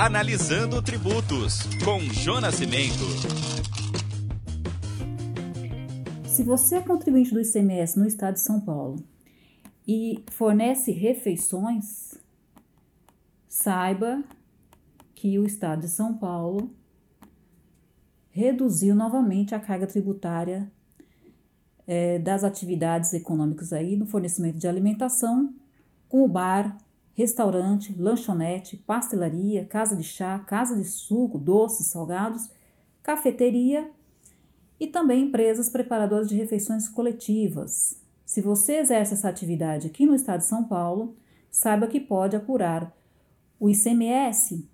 Analisando Tributos, com Jonas Cimento. Se você é contribuinte do ICMS no estado de São Paulo e fornece refeições, saiba que o estado de São Paulo reduziu novamente a carga tributária é, das atividades econômicas aí no fornecimento de alimentação, com o bar, restaurante, lanchonete, pastelaria, casa de chá, casa de suco, doces, salgados, cafeteria e também empresas preparadoras de refeições coletivas. Se você exerce essa atividade aqui no estado de São Paulo, saiba que pode apurar o ICMS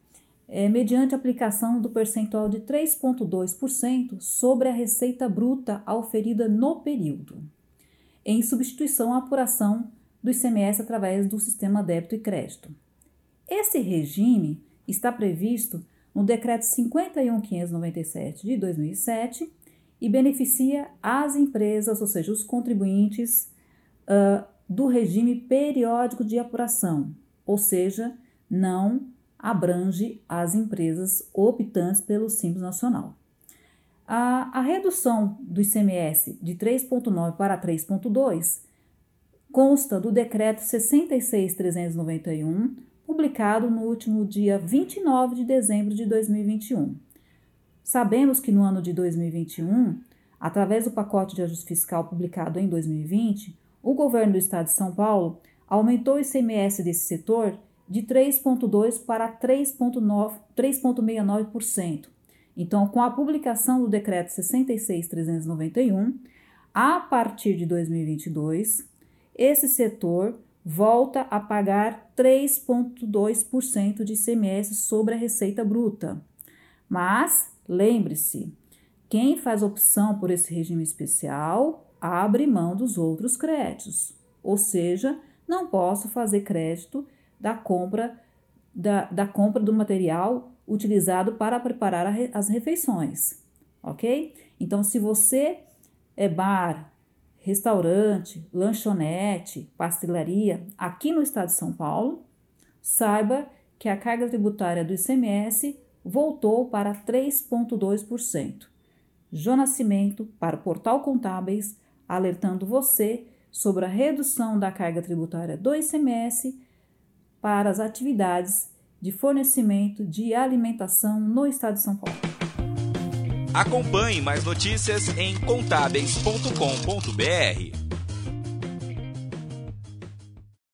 é, mediante aplicação do percentual de 3,2% sobre a receita bruta auferida no período, em substituição à apuração do ICMS através do sistema débito e crédito. Esse regime está previsto no Decreto 51.597 de 2007 e beneficia as empresas, ou seja, os contribuintes uh, do regime periódico de apuração, ou seja, não abrange as empresas optantes pelo Simples Nacional. A, a redução do ICMS de 3,9 para 3,2 consta do Decreto 66.391, publicado no último dia 29 de dezembro de 2021. Sabemos que no ano de 2021, através do pacote de ajuste fiscal publicado em 2020, o governo do estado de São Paulo aumentou o ICMS desse setor de 3,2% para 3,69%. Então, com a publicação do Decreto 66.391, a partir de 2022, esse setor volta a pagar 3,2% de ICMS sobre a receita bruta. Mas, lembre-se, quem faz opção por esse regime especial abre mão dos outros créditos, ou seja, não posso fazer crédito da compra, da, da compra do material utilizado para preparar as refeições, ok? Então, se você é bar, restaurante, lanchonete, pastelaria aqui no estado de São Paulo, saiba que a carga tributária do ICMS voltou para 3,2%. João Nascimento para o Portal Contábeis, alertando você sobre a redução da carga tributária do ICMS para as atividades de fornecimento de alimentação no estado de São Paulo. Acompanhe mais notícias em contábeis.com.br.